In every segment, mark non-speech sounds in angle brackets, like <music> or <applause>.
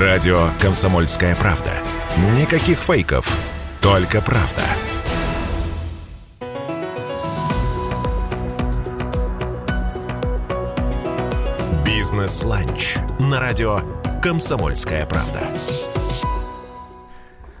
Радио «Комсомольская правда». Никаких фейков, только правда. «Бизнес-ланч» на радио «Комсомольская правда».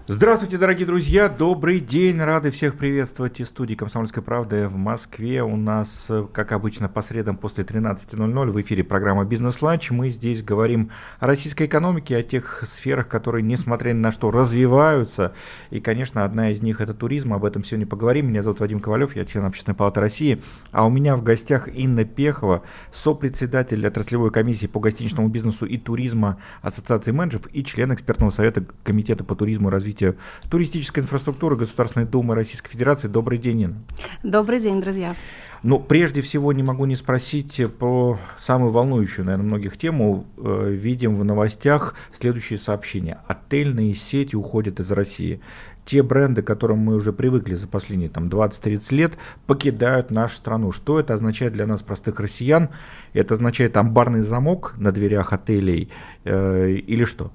Здравствуйте, дорогие друзья, добрый день, рады всех приветствовать из студии «Комсомольской правды» в Москве. У нас, как обычно, по средам после 13.00 в эфире программа «Бизнес-ланч». Мы здесь говорим о российской экономике, о тех сферах, которые, несмотря ни на что, развиваются. И, конечно, одна из них – это туризм, об этом сегодня поговорим. Меня зовут Вадим Ковалев, я член Общественной палаты России. А у меня в гостях Инна Пехова, сопредседатель отраслевой комиссии по гостиничному бизнесу и туризма Ассоциации менеджеров и член экспертного совета Комитета по туризму и развитию развития туристической инфраструктуры Государственной Думы Российской Федерации. Добрый день, Инна. Добрый день, друзья. Ну, прежде всего, не могу не спросить про самую волнующую, наверное, многих тему. Э, видим в новостях следующее сообщение. Отельные сети уходят из России. Те бренды, к которым мы уже привыкли за последние там, 20-30 лет, покидают нашу страну. Что это означает для нас, простых россиян? Это означает амбарный замок на дверях отелей э, или что?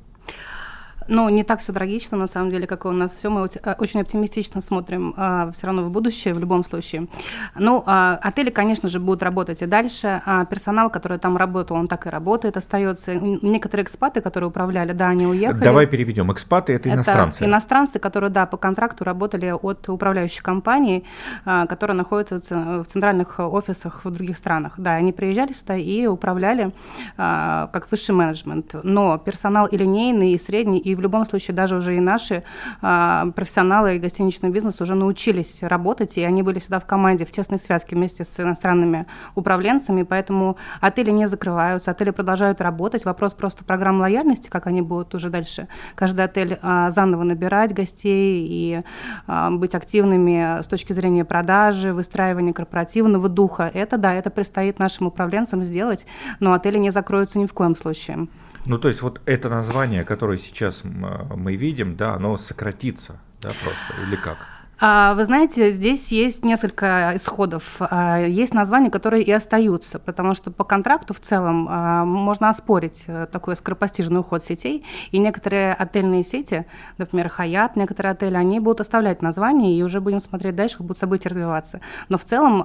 Ну, не так все трагично, на самом деле, как у нас все. Мы э, очень оптимистично смотрим а, все равно в будущее, в любом случае. Ну, а, отели, конечно же, будут работать и дальше. А персонал, который там работал, он так и работает, остается. Некоторые экспаты, которые управляли, да, они уехали. Давай переведем. Экспаты это, это иностранцы. Иностранцы, которые, да, по контракту работали от управляющей компании, а, которая находится в центральных офисах в других странах. Да, они приезжали сюда и управляли а, как высший менеджмент. Но персонал и линейный, и средний, и в любом случае даже уже и наши а, профессионалы и гостиничный бизнес уже научились работать, и они были всегда в команде, в тесной связке вместе с иностранными управленцами, поэтому отели не закрываются, отели продолжают работать. Вопрос просто программ лояльности, как они будут уже дальше каждый отель а, заново набирать гостей и а, быть активными с точки зрения продажи, выстраивания корпоративного духа. Это да, это предстоит нашим управленцам сделать, но отели не закроются ни в коем случае. Ну, то есть вот это название, которое сейчас мы видим, да, оно сократится, да, просто, или как? А, вы знаете, здесь есть несколько исходов. А, есть названия, которые и остаются, потому что по контракту в целом а, можно оспорить э, такой скоропостижный уход сетей, и некоторые отельные сети, например, Хаят, некоторые отели, они будут оставлять названия, и уже будем смотреть дальше, как будут события развиваться. Но в целом,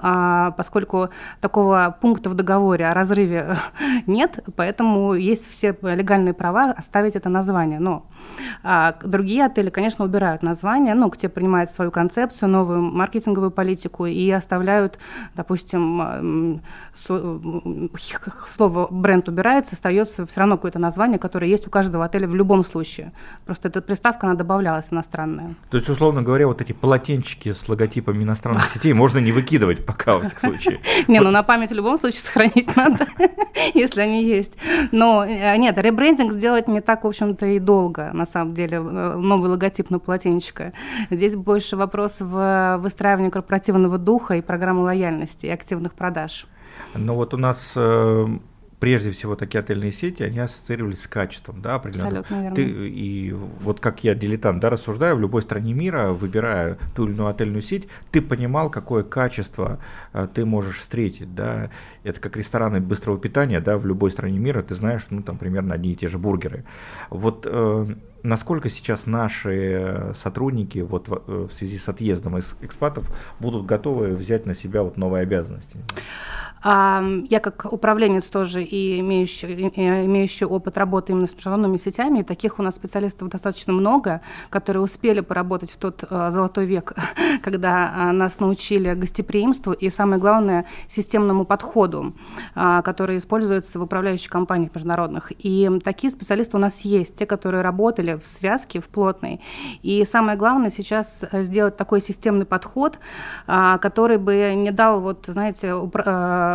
поскольку такого пункта в договоре о разрыве <laughs> нет, поэтому есть все легальные права оставить это название. Но другие отели, конечно, убирают название, ну, где принимают свою концепцию, новую маркетинговую политику и оставляют, допустим, слово бренд убирается, остается все равно какое-то название, которое есть у каждого отеля в любом случае. Просто эта приставка, она добавлялась иностранная. То есть, условно говоря, вот эти полотенчики с логотипами иностранных сетей можно не выкидывать пока, в случае. <laughs> Не, ну на память в любом случае сохранить <laughs> надо, <laughs> если они есть. Но э, нет, ребрендинг сделать не так, в общем-то, и долго, на самом деле, э, новый логотип на полотенчика. Здесь больше вопрос в выстраивании корпоративного духа и программы лояльности и активных продаж. Ну вот у нас э, прежде всего такие отельные сети, они ассоциировались с качеством, да, определенно. Абсолютно верно. Ты, и вот как я дилетант, да, рассуждаю, в любой стране мира, выбирая ту или иную отельную сеть, ты понимал, какое качество а, ты можешь встретить, да. Это как рестораны быстрого питания, да, в любой стране мира, ты знаешь, ну, там, примерно одни и те же бургеры. Вот э, насколько сейчас наши сотрудники вот в, э, в связи с отъездом экспатов будут готовы взять на себя вот новые обязанности? Я как управленец тоже и имеющий, имеющий опыт работы именно с международными сетями, таких у нас специалистов достаточно много, которые успели поработать в тот э, золотой век, <laughs> когда э, нас научили гостеприимству и, самое главное, системному подходу, э, который используется в управляющих компаниях международных. И такие специалисты у нас есть, те, которые работали в связке, в плотной. И самое главное сейчас сделать такой системный подход, который бы не дал, вот, знаете,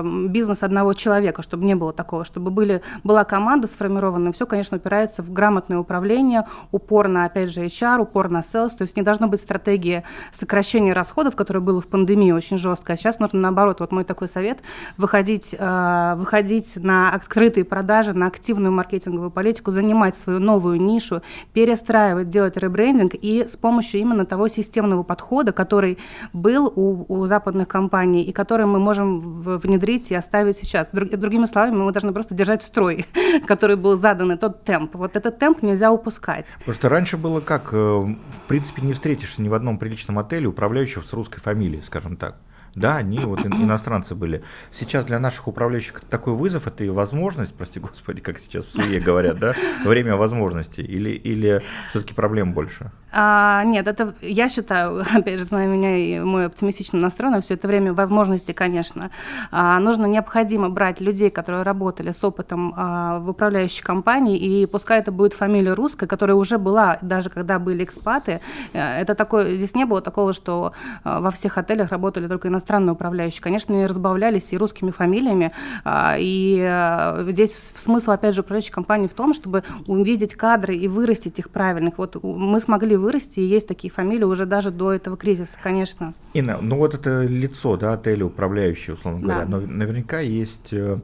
бизнес одного человека, чтобы не было такого, чтобы были, была команда сформирована. Все, конечно, упирается в грамотное управление, упор на, опять же, HR, упор на sales. То есть не должно быть стратегии сокращения расходов, которая была в пандемии очень жестко. А сейчас нужно наоборот, вот мой такой совет, выходить, э, выходить на открытые продажи, на активную маркетинговую политику, занимать свою новую нишу, перестраивать, делать ребрендинг и с помощью именно того системного подхода, который был у, у западных компаний и который мы можем внедрить внедрить и оставить сейчас. Другими словами, мы должны просто держать строй, <laughs> который был задан, и тот темп. Вот этот темп нельзя упускать. Потому что раньше было как, э, в принципе, не встретишься ни в одном приличном отеле управляющего с русской фамилией, скажем так. Да, они вот иностранцы были. Сейчас для наших управляющих такой вызов, это и возможность, прости господи, как сейчас в СУЕ говорят, да, время возможностей, или, или все-таки проблем больше? А, нет, это я считаю, <laughs> опять же, зная меня и мой оптимистичный настрой все это время возможности, конечно. А, нужно необходимо брать людей, которые работали с опытом а, в управляющей компании, и пускай это будет фамилия русская, которая уже была, даже когда были экспаты, э, это такое, здесь не было такого, что а, во всех отелях работали только иностранные управляющие. Конечно, и разбавлялись и русскими фамилиями, а, и а, здесь смысл, опять же, управляющей компании в том, чтобы увидеть кадры и вырастить их правильных. Вот мы смогли вырасти, и есть такие фамилии уже даже до этого кризиса, конечно. Инна, ну вот это лицо да, отеля, управляющий, условно говоря, да. но наверняка есть э,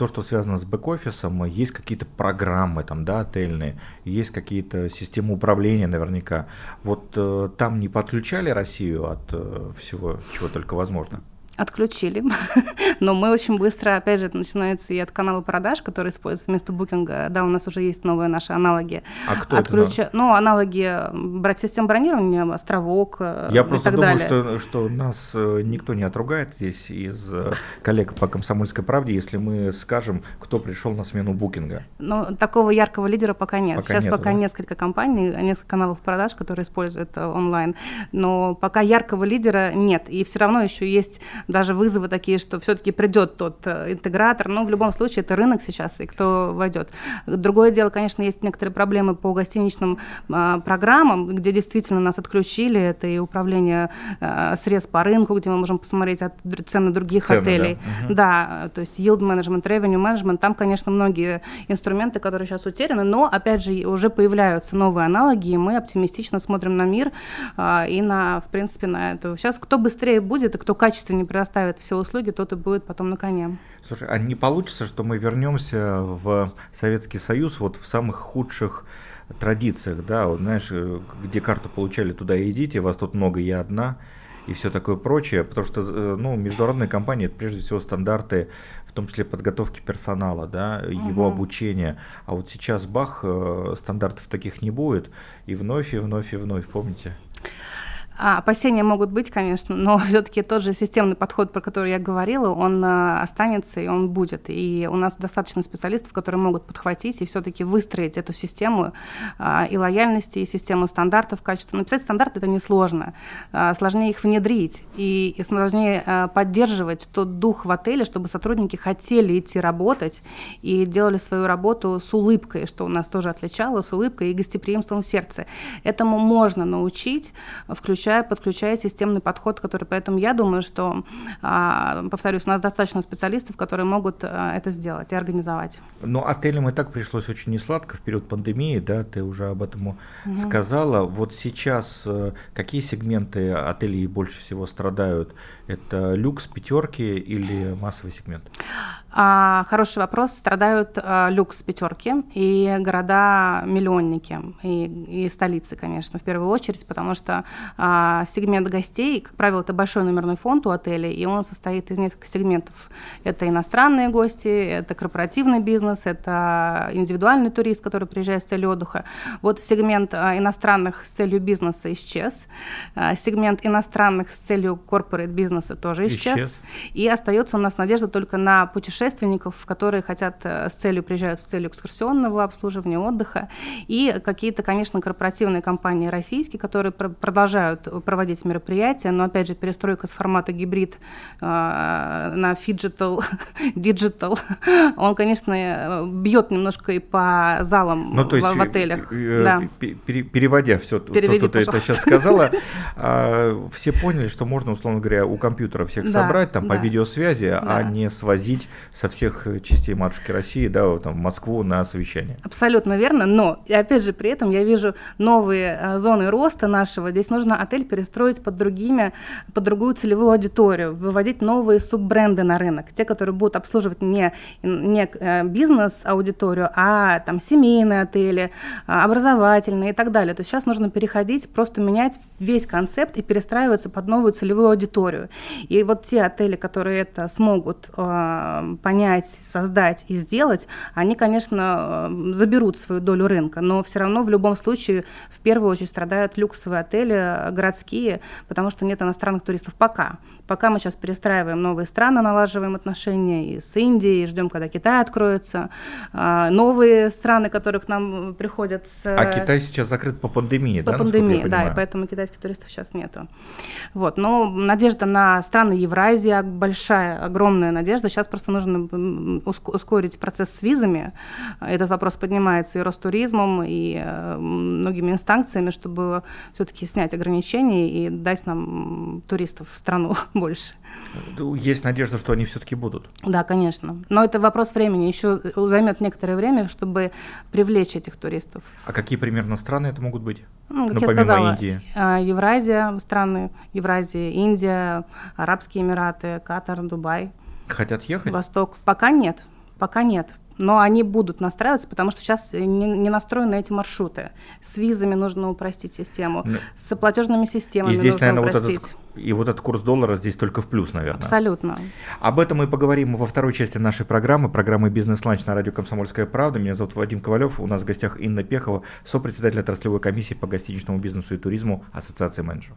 то, что связано с бэк-офисом, есть какие-то программы там, да, отельные, есть какие-то системы управления наверняка. Вот э, там не подключали Россию от э, всего, чего только возможно? Отключили. <laughs> Но мы очень быстро, опять же, это начинается и от канала продаж, который используется вместо букинга. Да, у нас уже есть новые наши аналоги. А кто Отключ... это? Ну, аналоги брать систем бронирования, островок э, Я просто думаю, далее. что, что нас э, никто не отругает здесь из э, коллег по «Комсомольской правде», если мы скажем, кто пришел на смену букинга. Ну, такого яркого лидера пока нет. Пока Сейчас нету, пока да? несколько компаний, несколько каналов продаж, которые используют онлайн. Но пока яркого лидера нет. И все равно еще есть даже вызовы такие, что все-таки придет тот э, интегратор, но в любом случае это рынок сейчас, и кто войдет. Другое дело, конечно, есть некоторые проблемы по гостиничным а, программам, где действительно нас отключили, это и управление а, средств по рынку, где мы можем посмотреть от, цены других цены, отелей. Да. Угу. да, то есть yield management, revenue management, там, конечно, многие инструменты, которые сейчас утеряны, но, опять же, уже появляются новые аналоги, и мы оптимистично смотрим на мир а, и на, в принципе, на это. Сейчас кто быстрее будет и кто качественнее предоставит все услуги, тот и будет потом на коне. Слушай, а не получится, что мы вернемся в Советский Союз вот в самых худших традициях, да, вот знаешь, э, где карту получали, туда и идите, вас тут много, я одна, и все такое прочее, потому что, э, ну, международные компании, это прежде всего стандарты, в том числе подготовки персонала, да, угу. его обучения, а вот сейчас бах, э, стандартов таких не будет, и вновь, и вновь, и вновь, помните? А, опасения могут быть, конечно, но <laughs> все-таки тот же системный подход, про который я говорила, он а, останется и он будет. И у нас достаточно специалистов, которые могут подхватить и все-таки выстроить эту систему а, и лояльности, и систему стандартов качества. Написать стандарты это несложно. А, сложнее их внедрить и, и сложнее а, поддерживать тот дух в отеле, чтобы сотрудники хотели идти работать и делали свою работу с улыбкой, что у нас тоже отличало, с улыбкой и гостеприимством в сердце. Этому можно научить, включая включая, подключая системный подход, который, поэтому я думаю, что, а, повторюсь, у нас достаточно специалистов, которые могут а, это сделать и организовать. Но отелям и так пришлось очень несладко в период пандемии, да, ты уже об этом угу. сказала. Вот сейчас э, какие сегменты отелей больше всего страдают? Это люкс, пятерки или массовый сегмент? А, хороший вопрос. Страдают а, люкс пятерки и города-миллионники, и, и столицы, конечно, в первую очередь, потому что а, сегмент гостей, как правило, это большой номерной фонд у отеля, и он состоит из нескольких сегментов. Это иностранные гости, это корпоративный бизнес, это индивидуальный турист, который приезжает с целью отдыха. Вот сегмент а, иностранных с целью бизнеса исчез, а, сегмент иностранных с целью корпорат бизнеса тоже исчез, исчез. и остается у нас надежда только на путешественников, которые хотят э, с целью, приезжают с целью экскурсионного обслуживания, отдыха, и какие-то, конечно, корпоративные компании российские, которые пр продолжают проводить мероприятия, но, опять же, перестройка с формата гибрид э, на phygital, <laughs> digital, <laughs> он, конечно, э, бьет немножко и по залам ну, то есть, в, в отелях. Э, да. Переводя все Переведи, то, что пожалуйста. ты это сейчас сказала, <laughs> а, все поняли, что можно, условно говоря, у компьютера всех собрать там по видеосвязи, а не свозить со всех частей матушки России, да, там, в Москву на совещание. Абсолютно верно, но, и опять же, при этом я вижу новые э, зоны роста нашего. Здесь нужно отель перестроить под другими, под другую целевую аудиторию, выводить новые суббренды на рынок, те, которые будут обслуживать не, не э, бизнес-аудиторию, а там семейные отели, а, образовательные и так далее. То есть сейчас нужно переходить, просто менять весь концепт и перестраиваться под новую целевую аудиторию. И вот те отели, которые это смогут э, понять, создать и сделать, они, конечно, э, заберут свою долю рынка, но все равно в любом случае в первую очередь страдают люксовые отели, э, городские, потому что нет иностранных туристов пока. Пока мы сейчас перестраиваем новые страны, налаживаем отношения и с Индией, и ждем, когда Китай откроется. А, новые страны, которые к нам приходят с... А Китай сейчас закрыт по пандемии, по да? пандемии, да, и поэтому китайских туристов сейчас нету. Вот, но надежда на страны Евразии большая, огромная надежда. Сейчас просто нужно ускорить процесс с визами. Этот вопрос поднимается и Ростуризмом, и э, многими инстанциями, чтобы все-таки снять ограничения и дать нам туристов в страну <laughs> больше. Ну, есть надежда, что они все-таки будут. Да, конечно. Но это вопрос времени. Еще займет некоторое время, чтобы привлечь этих туристов. А какие примерно страны это могут быть? Ну, как ну, я сказала, Индии. А, Евразия, страны Евразии, Индия, Арабские Эмираты, Катар, Дубай. Хотят ехать? Восток. Пока нет. Пока нет но они будут настраиваться, потому что сейчас не, не настроены эти маршруты. С визами нужно упростить систему, но... Ну, с платежными системами и здесь, нужно наверное, упростить. Вот этот, и вот этот курс доллара здесь только в плюс, наверное. Абсолютно. Об этом мы поговорим во второй части нашей программы, программы «Бизнес-ланч» на радио «Комсомольская правда». Меня зовут Вадим Ковалев, у нас в гостях Инна Пехова, сопредседатель отраслевой комиссии по гостиничному бизнесу и туризму Ассоциации менеджеров.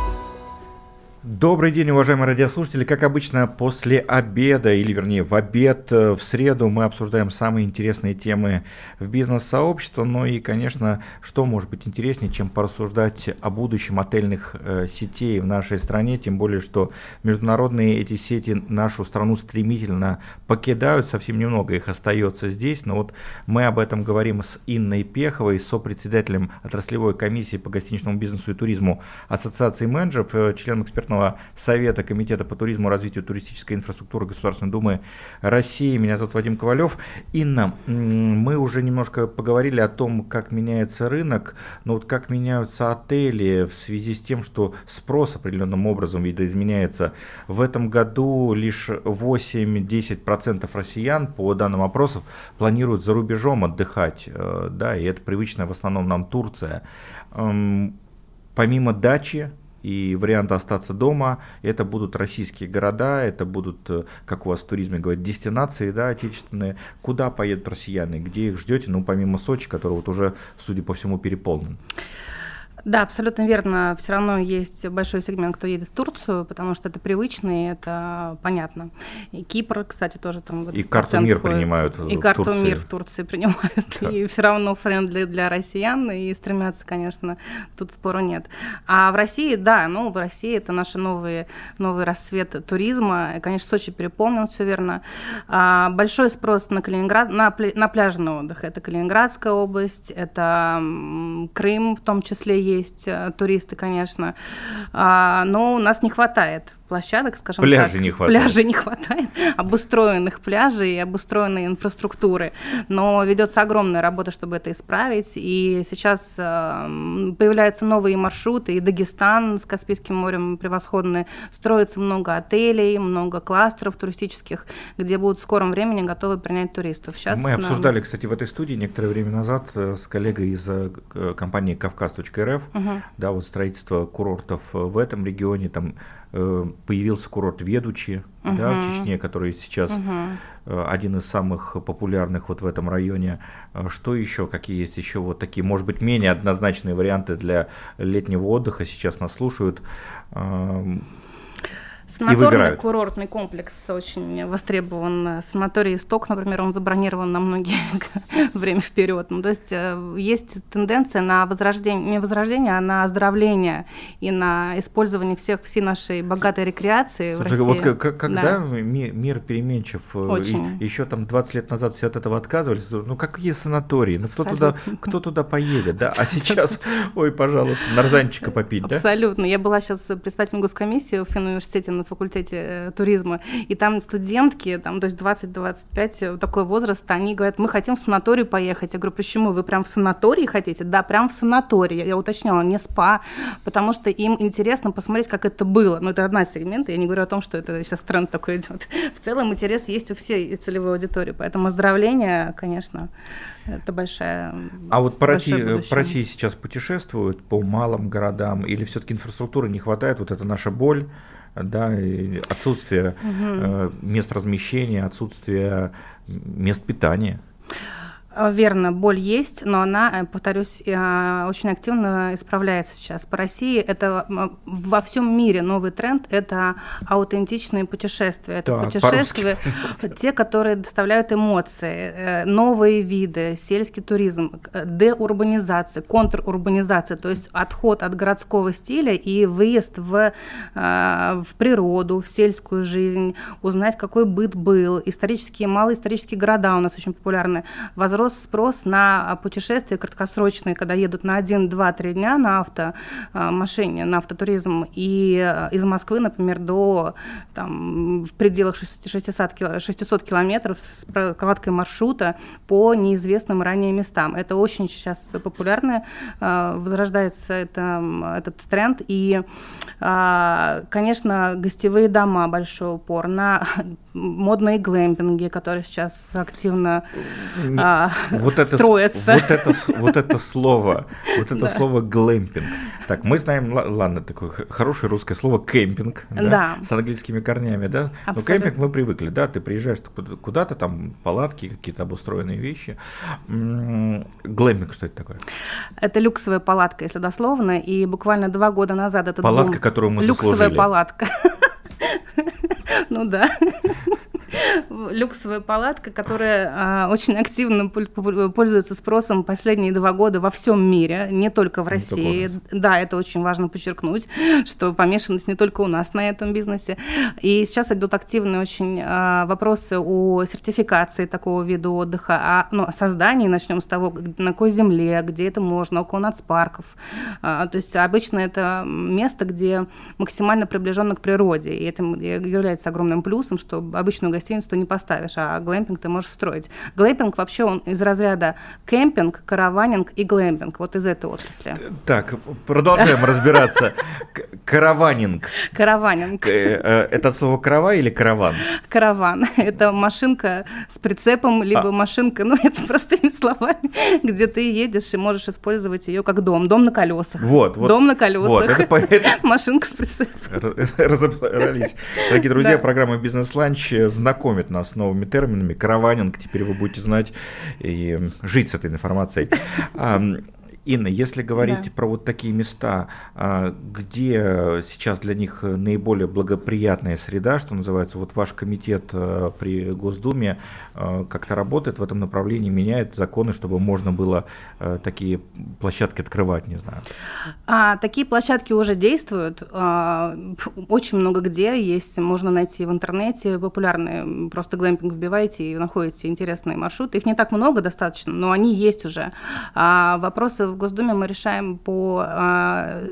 Добрый день, уважаемые радиослушатели. Как обычно, после обеда, или вернее в обед э, в среду мы обсуждаем самые интересные темы в бизнес-сообществе. Ну и, конечно, что может быть интереснее, чем порассуждать о будущем отельных э, сетей в нашей стране, тем более, что международные эти сети нашу страну стремительно покидают, совсем немного их остается здесь. Но вот мы об этом говорим с Инной Пеховой, сопредседателем отраслевой комиссии по гостиничному бизнесу и туризму Ассоциации менеджеров, э, членом экспертного Совета Комитета по туризму развитию туристической инфраструктуры Государственной Думы России. Меня зовут Вадим Ковалев. Инна, мы уже немножко поговорили о том, как меняется рынок, но вот как меняются отели в связи с тем, что спрос определенным образом видоизменяется. В этом году лишь 8-10% россиян, по данным опросов, планируют за рубежом отдыхать, э, да, и это привычная в основном нам Турция. Эм, помимо дачи, и вариант остаться дома, это будут российские города, это будут, э, как у вас в туризме говорят, дестинации, да, отечественные. Куда поедут россияне, где их ждете, ну, помимо Сочи, который вот уже, судя по всему, переполнен? Да, абсолютно верно. Все равно есть большой сегмент, кто едет в Турцию, потому что это привычно и это понятно. И Кипр, кстати, тоже там... И карту мир входит. принимают И карту Турции. мир в Турции принимают. Да. И все равно friendly для россиян, и стремятся, конечно, тут спору нет. А в России, да, ну, в России это наш новый, новый рассвет туризма. И, конечно, Сочи переполнен, все верно. А, большой спрос на Калининград, на, на пляжный отдых. Это Калининградская область, это Крым в том числе есть э, туристы, конечно, а, но у нас не хватает площадок, скажем пляжей так. не хватает. Пляжей не хватает, <laughs> обустроенных пляжей и обустроенной инфраструктуры. Но ведется огромная работа, чтобы это исправить. И сейчас э, появляются новые маршруты, и Дагестан с Каспийским морем превосходные. Строится много отелей, много кластеров туристических, где будут в скором времени готовы принять туристов. Сейчас Мы нам... обсуждали, кстати, в этой студии некоторое время назад э, с коллегой из э, компании Кавказ.рф, угу. да, вот строительство курортов в этом регионе, там Э, появился курорт Ведучи uh-huh. да, в Чечне, который сейчас uh-huh. один из самых популярных вот в этом районе. Э, что еще? Какие есть еще вот такие, может быть, менее однозначные варианты для летнего отдыха? Сейчас нас слушают. Санаторный курортный комплекс очень востребован. Санаторий «Исток», например, он забронирован на многие <laughs> время вперед. Ну, то есть э, есть тенденция на возрождение, не возрождение, а на оздоровление и на использование всех, всей нашей богатой рекреации Слушай, в России. вот когда да. мир переменчив, э, очень. еще там 20 лет назад все от этого отказывались, ну какие санатории, ну кто туда, кто туда поедет, да, а <laughs> сейчас, ой, пожалуйста, нарзанчика попить, да? Абсолютно. Я была сейчас представителем госкомиссии в финуниверситете на факультете э, туризма, и там студентки, там, то есть 20-25, э, такой возраст, они говорят, мы хотим в санаторий поехать. Я говорю, почему? Вы прям в санатории хотите? Да, прям в санатории. Я уточняла, не спа, потому что им интересно посмотреть, как это было. Ну, это одна сегмента, я не говорю о том, что это сейчас тренд такой идет. В целом интерес есть у всей целевой аудитории, поэтому оздоровление, конечно, это большая. А вот по России, по России сейчас путешествуют по малым городам, или все-таки инфраструктуры не хватает? Вот это наша боль, да, отсутствие угу. мест размещения, отсутствие мест питания. Э, верно, боль есть, но она, э, повторюсь, э, очень активно исправляется сейчас. По России это во всем мире новый тренд – это аутентичные путешествия. Это так, путешествия, те, которые доставляют эмоции, новые виды, сельский туризм, деурбанизация, контрурбанизация, то есть отход от городского стиля и выезд в, в природу, в сельскую жизнь, узнать, какой быт был. Исторические, малые исторические города у нас очень популярны. Возрос рос спрос на путешествия краткосрочные, когда едут на 1, 2, 3 дня на автомашине, на автотуризм, и э, из Москвы, например, до там, в пределах 600, 600 километров с прокладкой маршрута по неизвестным ранее местам. Это очень сейчас популярно, возрождается это, этот тренд, и, конечно, гостевые дома, большой упор на модные глэмпинги, которые сейчас активно а, вот это, строятся. Вот это, вот это слово, вот это да. слово глэмпинг. Так, мы знаем, ладно, такое хорошее русское слово кемпинг, да, да. с английскими корнями, да. Абсолютно. Но кемпинг мы привыкли, да, ты приезжаешь куда-то, там палатки, какие-то обустроенные вещи. Глэмпинг, что это такое? Это люксовая палатка, если дословно, и буквально два года назад это Палатка, которую мы люксовая заслужили. палатка. Ну да <laughs> люксовая палатка, которая а, очень активно пользуется спросом последние два года во всем мире, не только в России. Да, это очень важно подчеркнуть, <laughs> что помешанность не только у нас на этом бизнесе. И сейчас идут активные очень а, вопросы о сертификации такого вида отдыха, о, ну, о создании, начнем с того, на какой земле, где это можно, около нацпарков. А, то есть обычно это место, где максимально приближенно к природе, и это является огромным плюсом, что обычную гостиницу ты не поставишь, а глэмпинг ты можешь строить. Глэмпинг вообще он из разряда кемпинг, караванинг и глэмпинг, вот из этой отрасли. Так, продолжаем разбираться. Караванинг. Караванинг. Э, э, это слово карава или караван? Караван. <laughs> Это машинка с прицепом, либо а. машинка, <laughs> ну это простыми словами, где ты едешь и можешь использовать ее как дом. Дом на колесах. Вот. вот дом на колесах. Вот, это, <laughs> Машинка с прицепом. Разобрались. Дорогие друзья, программа «Бизнес-ланч» знакомит нас с новыми терминами. Караванинг, теперь вы будете знать и жить с этой информацией. Инна, если говорить да. про вот такие места, а, где сейчас для них наиболее благоприятная среда, что называется, вот ваш комитет а, при Госдуме а, как-то работает в этом направлении, меняет законы, чтобы можно было такие площадки открывать, не знаю. А, такие площадки уже действуют, очень много где есть, можно найти в интернете популярные, просто глэмпинг вбиваете и находите интересные маршруты, их не так много достаточно, но они есть уже. Вопросы в Госдуме мы решаем по, а,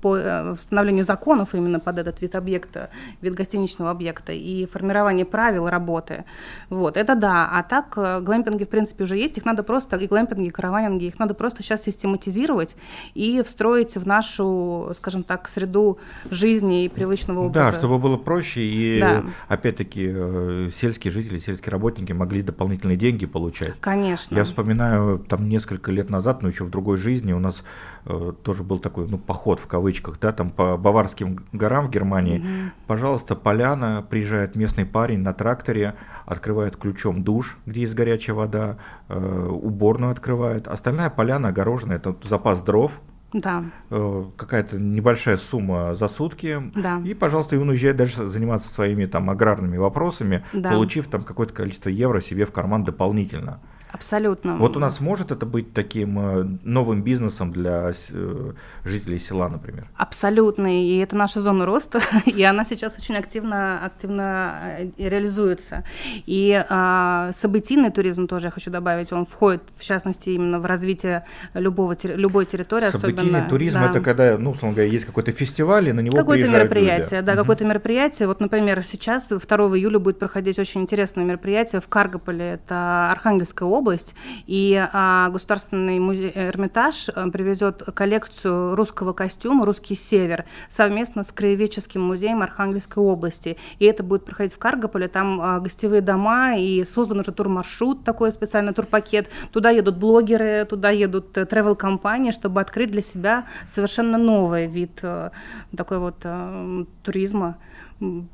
по э, восстановлению законов именно под этот вид объекта, вид гостиничного объекта и формирование правил работы. Вот, это да. А так э, глэмпинги, в принципе, уже есть. Их надо просто, и глэмпинги, и караванинги, их надо просто сейчас систематизировать и встроить в нашу, скажем так, среду жизни и привычного образа. Да, чтобы было проще и, да. опять-таки, э, сельские жители, сельские работники могли дополнительные деньги получать. Конечно. Я вспоминаю, там несколько лет назад, но еще в другой жизни у нас э, тоже был такой, ну, поход в кавычках, да, там по Баварским горам в Германии. Mm-hmm. Пожалуйста, поляна, приезжает местный парень на тракторе, открывает ключом душ, где есть горячая вода, э, уборную открывает. Остальная поляна огорожена, это запас дров, Да. Э, какая-то небольшая сумма за сутки. Да. И, пожалуйста, и он уезжает дальше заниматься своими там аграрными вопросами, Да. получив там какое-то количество евро себе в карман дополнительно. Абсолютно. Вот у нас может это быть таким э, новым бизнесом для э, жителей села, например? Абсолютно, и это наша зона роста, <laughs> и она сейчас очень активно, активно э, реализуется. И а, событийный туризм тоже я хочу добавить, он входит, в частности, именно в развитие любого, любой территории. Событийный особенно, туризм да. это когда, ну, условно говоря, есть какой-то фестиваль, и на него Какое-то мероприятие, люди. да, какое-то мероприятие. Вот, например, сейчас, 2 июля, будет проходить очень интересное мероприятие в Каргополе, это Архангельская область, и а, Государственный музей Эрмитаж а, привезет коллекцию русского костюма «Русский север» совместно с Краеведческим музеем Архангельской области. И это будет проходить в Каргополе, там а, гостевые дома, и создан уже турмаршрут, такой специальный турпакет. Туда едут блогеры, туда едут э, travel-компании, чтобы открыть для себя совершенно новый вид э, такой вот э, туризма.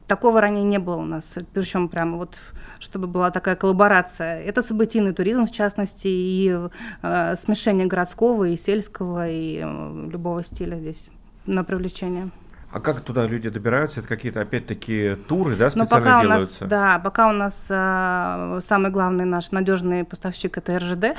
Такого ранее не было у нас, причем прямо вот, чтобы была такая коллаборация. Это событийный туризм, в частности, и э, смешение городского и сельского, и э, любого стиля здесь на привлечение. А как туда люди добираются? Это какие-то, опять-таки, туры, да, Но специально пока у нас, делаются? да, пока у нас э, самый главный наш надежный поставщик это РЖД.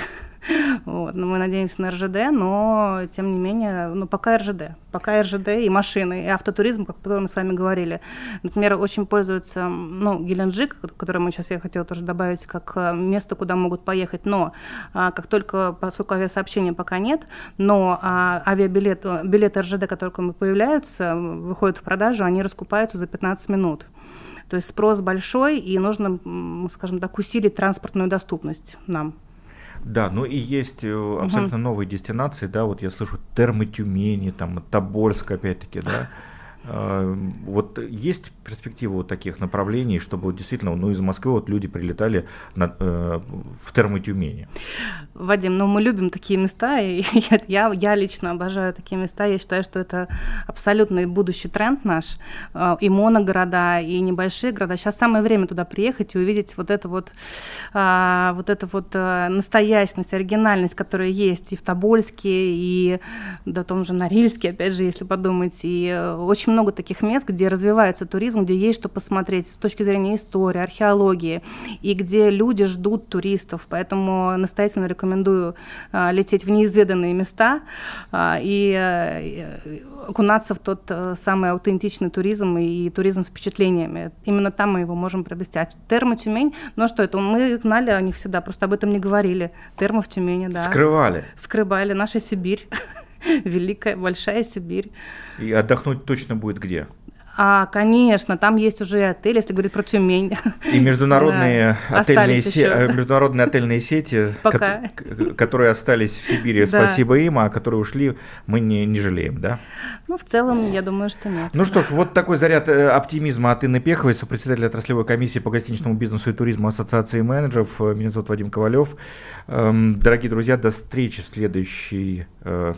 <laughs> вот, но мы надеемся на РЖД, но тем не менее, ну пока РЖД, пока РЖД и машины, и автотуризм, как котором мы с вами говорили. Например, очень пользуются, ну, Геленджик, который мы сейчас я хотела тоже добавить как э, место, куда могут поехать, но а, как только, поскольку авиасообщения пока нет, но а, авиабилет, э, билеты РЖД, которые появляются, выходят в продажу, они раскупаются за 15 минут. То есть спрос большой, и нужно, скажем так, усилить транспортную доступность нам. Да, ну и есть э, абсолютно новые дестинации, да, вот я слышу термы Тюмени, там Тобольск, опять-таки, да. Э, Вот есть перспектива вот таких направлений, чтобы вот действительно, ну из Москвы вот люди прилетали на, э, в термы Тюмени. Вадим, ну мы любим такие места, и <laughs> я, я, лично обожаю такие места. Я считаю, что это абсолютный будущий тренд наш. Э, И моногорода, и небольшие города. Сейчас самое время туда приехать и увидеть вот это вот, а, вот это вот а, настоящность, оригинальность, которая есть и в Тобольске, и да, в том же Норильске, опять же, если подумать. И очень много таких мест, где развивается туризм, где есть что посмотреть с точки зрения истории, археологии, и где люди ждут туристов. Поэтому настоятельно рекомендую а, лететь в неизведанные места а, и, и окунаться в тот э, самый аутентичный туризм и туризм с впечатлениями. Именно там мы его можем приобрести. А термо Тюмень, ну что это, мы знали о них всегда, просто об этом не говорили. Термо в Тюмени, да. Скрывали. Скрывали наша Сибирь. <laughs> <laughs> Великая, большая Сибирь. И отдохнуть точно будет где. А, конечно, там есть уже и отель, если говорить про Тюмень. И международные, <laughs> Да, отельные, се- э, международные отельные сети, <laughs> Пока. кот- к- которые остались в Сибири, Да. спасибо им, а которые ушли, мы не, не жалеем, да? Ну, в целом, я думаю, что нет. Ну что ж, вот такой заряд э, оптимизма от Инны Пеховой, сопредседателя отраслевой комиссии по гостиничному бизнесу и туризму Ассоциации менеджеров. Э, Меня зовут Вадим Ковалев. Эм, Дорогие друзья, до встречи в следующий э,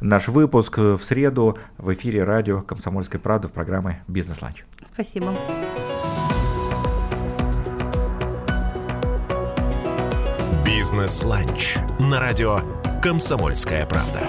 наш выпуск в среду в эфире радио «Комсомольская правда» в программе «Бизнес-ланч». Спасибо. Бизнес-ланч на радио «Комсомольская правда».